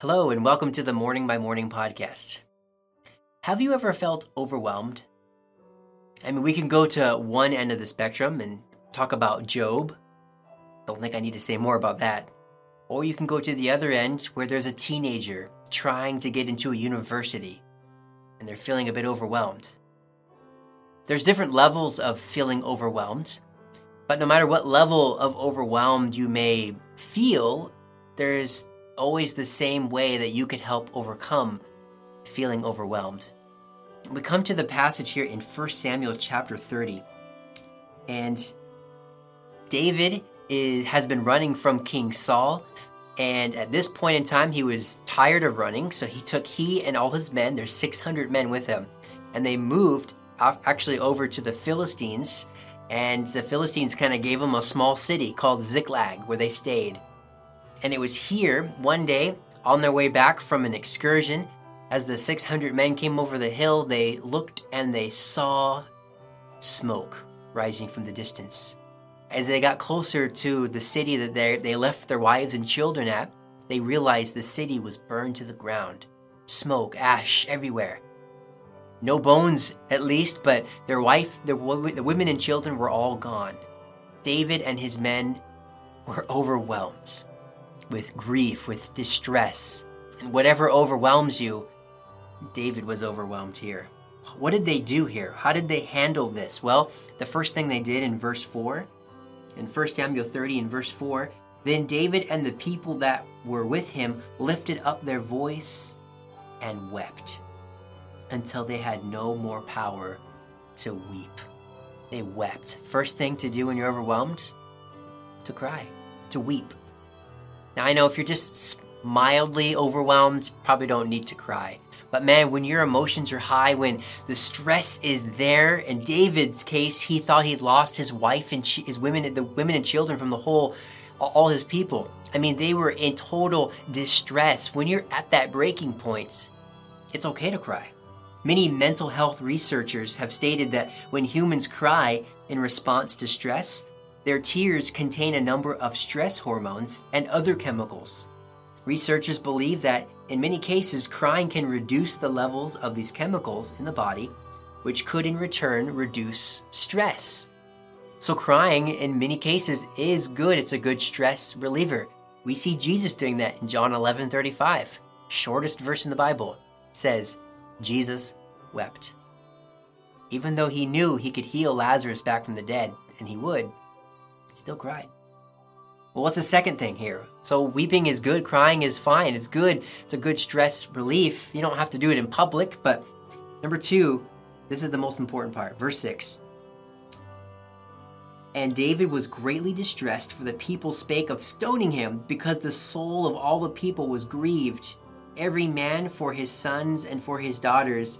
Hello, and welcome to the Morning by Morning podcast. Have you ever felt overwhelmed? I mean, we can go to one end of the spectrum and talk about Job. Don't think I need to say more about that. Or you can go to the other end where there's a teenager trying to get into a university and they're feeling a bit overwhelmed. There's different levels of feeling overwhelmed, but no matter what level of overwhelmed you may feel, there's always the same way that you could help overcome feeling overwhelmed. We come to the passage here in 1 Samuel chapter 30. And David is, has been running from King Saul. And at this point in time, he was tired of running. So he took he and all his men, there's 600 men with him, and they moved actually over to the Philistines. And the Philistines kind of gave them a small city called Ziklag where they stayed. And it was here, one day, on their way back from an excursion, as the 600 men came over the hill, they looked and they saw smoke rising from the distance. As they got closer to the city that they, they left their wives and children at, they realized the city was burned to the ground. Smoke, ash everywhere. No bones, at least, but their wife, their, the women and children were all gone. David and his men were overwhelmed with grief, with distress, and whatever overwhelms you, David was overwhelmed here. What did they do here? How did they handle this? Well, the first thing they did in verse 4, in 1 Samuel 30 in verse 4, then David and the people that were with him lifted up their voice and wept until they had no more power to weep. They wept. First thing to do when you're overwhelmed? To cry, to weep. Now, I know if you're just mildly overwhelmed, probably don't need to cry. But man, when your emotions are high, when the stress is there, in David's case, he thought he'd lost his wife and his women, the women and children from the whole, all his people. I mean, they were in total distress. When you're at that breaking point, it's okay to cry. Many mental health researchers have stated that when humans cry in response to stress, their tears contain a number of stress hormones and other chemicals. Researchers believe that in many cases, crying can reduce the levels of these chemicals in the body, which could in return reduce stress. So, crying in many cases is good. It's a good stress reliever. We see Jesus doing that in John 11 35. Shortest verse in the Bible says, Jesus wept. Even though he knew he could heal Lazarus back from the dead, and he would, still cried. Well, what's the second thing here? So, weeping is good, crying is fine. It's good. It's a good stress relief. You don't have to do it in public. But number two, this is the most important part. Verse 6. And David was greatly distressed, for the people spake of stoning him, because the soul of all the people was grieved, every man for his sons and for his daughters.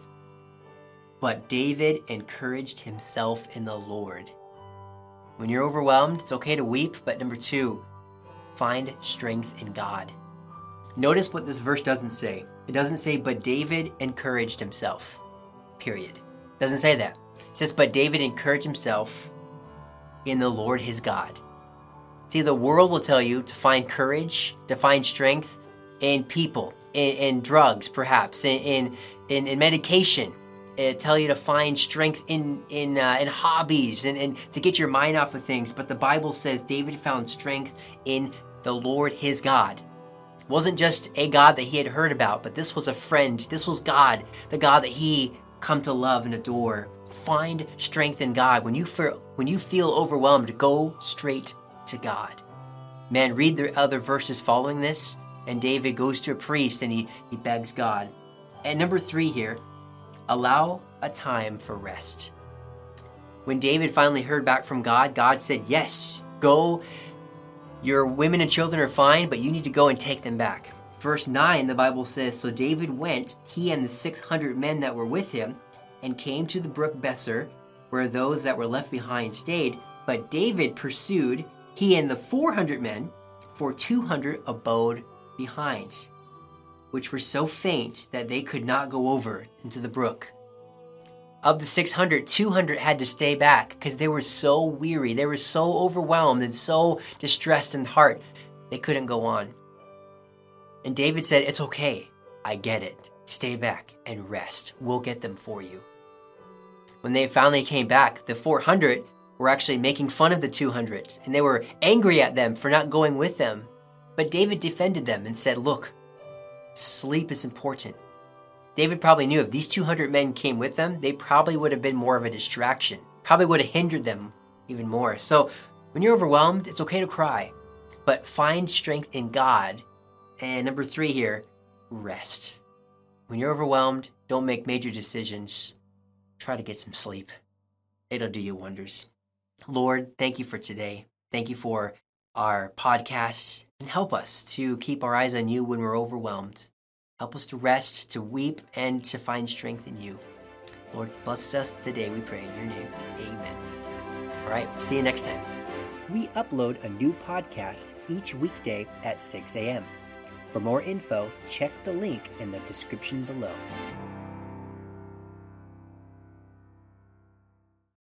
But David encouraged himself in the Lord. When you're overwhelmed, it's okay to weep, but number two, find strength in God. Notice what this verse doesn't say. It doesn't say, but David encouraged himself. Period. It doesn't say that. It says, but David encouraged himself in the Lord his God. See, the world will tell you to find courage, to find strength in people, in, in drugs, perhaps, in, in, in, in medication, uh, tell you to find strength in in uh, in hobbies and, and to get your mind off of things. But the Bible says David found strength in the Lord his God. It wasn't just a God that he had heard about, but this was a friend. This was God, the God that he come to love and adore. Find strength in God. When you feel when you feel overwhelmed, go straight to God. Man, read the other verses following this, and David goes to a priest and he, he begs God. And number three here, allow a time for rest. When David finally heard back from God, God said, Yes, go. Your women and children are fine, but you need to go and take them back. Verse 9, the Bible says So David went, he and the 600 men that were with him, and came to the brook Besor, where those that were left behind stayed. But David pursued, he and the 400 men, for 200 abode behind which were so faint that they could not go over into the brook. Of the 600, 200 had to stay back because they were so weary. They were so overwhelmed and so distressed in heart, they couldn't go on. And David said, It's okay. I get it. Stay back and rest. We'll get them for you. When they finally came back, the 400 were actually making fun of the 200s, and they were angry at them for not going with them. But David defended them and said, Look, sleep is important. David probably knew if these 200 men came with them, they probably would have been more of a distraction, probably would have hindered them even more. So when you're overwhelmed, it's okay to cry, but find strength in God. And number three here, rest. When you're overwhelmed, don't make major decisions. Try to get some sleep. It'll do you wonders. Lord, thank you for today. Thank you for our podcasts and help us to keep our eyes on you when we're overwhelmed. Help us to rest, to weep, and to find strength in you. Lord, bless us today, we pray in your name. Amen. All right, see you next time. We upload a new podcast each weekday at 6 a.m. For more info, check the link in the description below.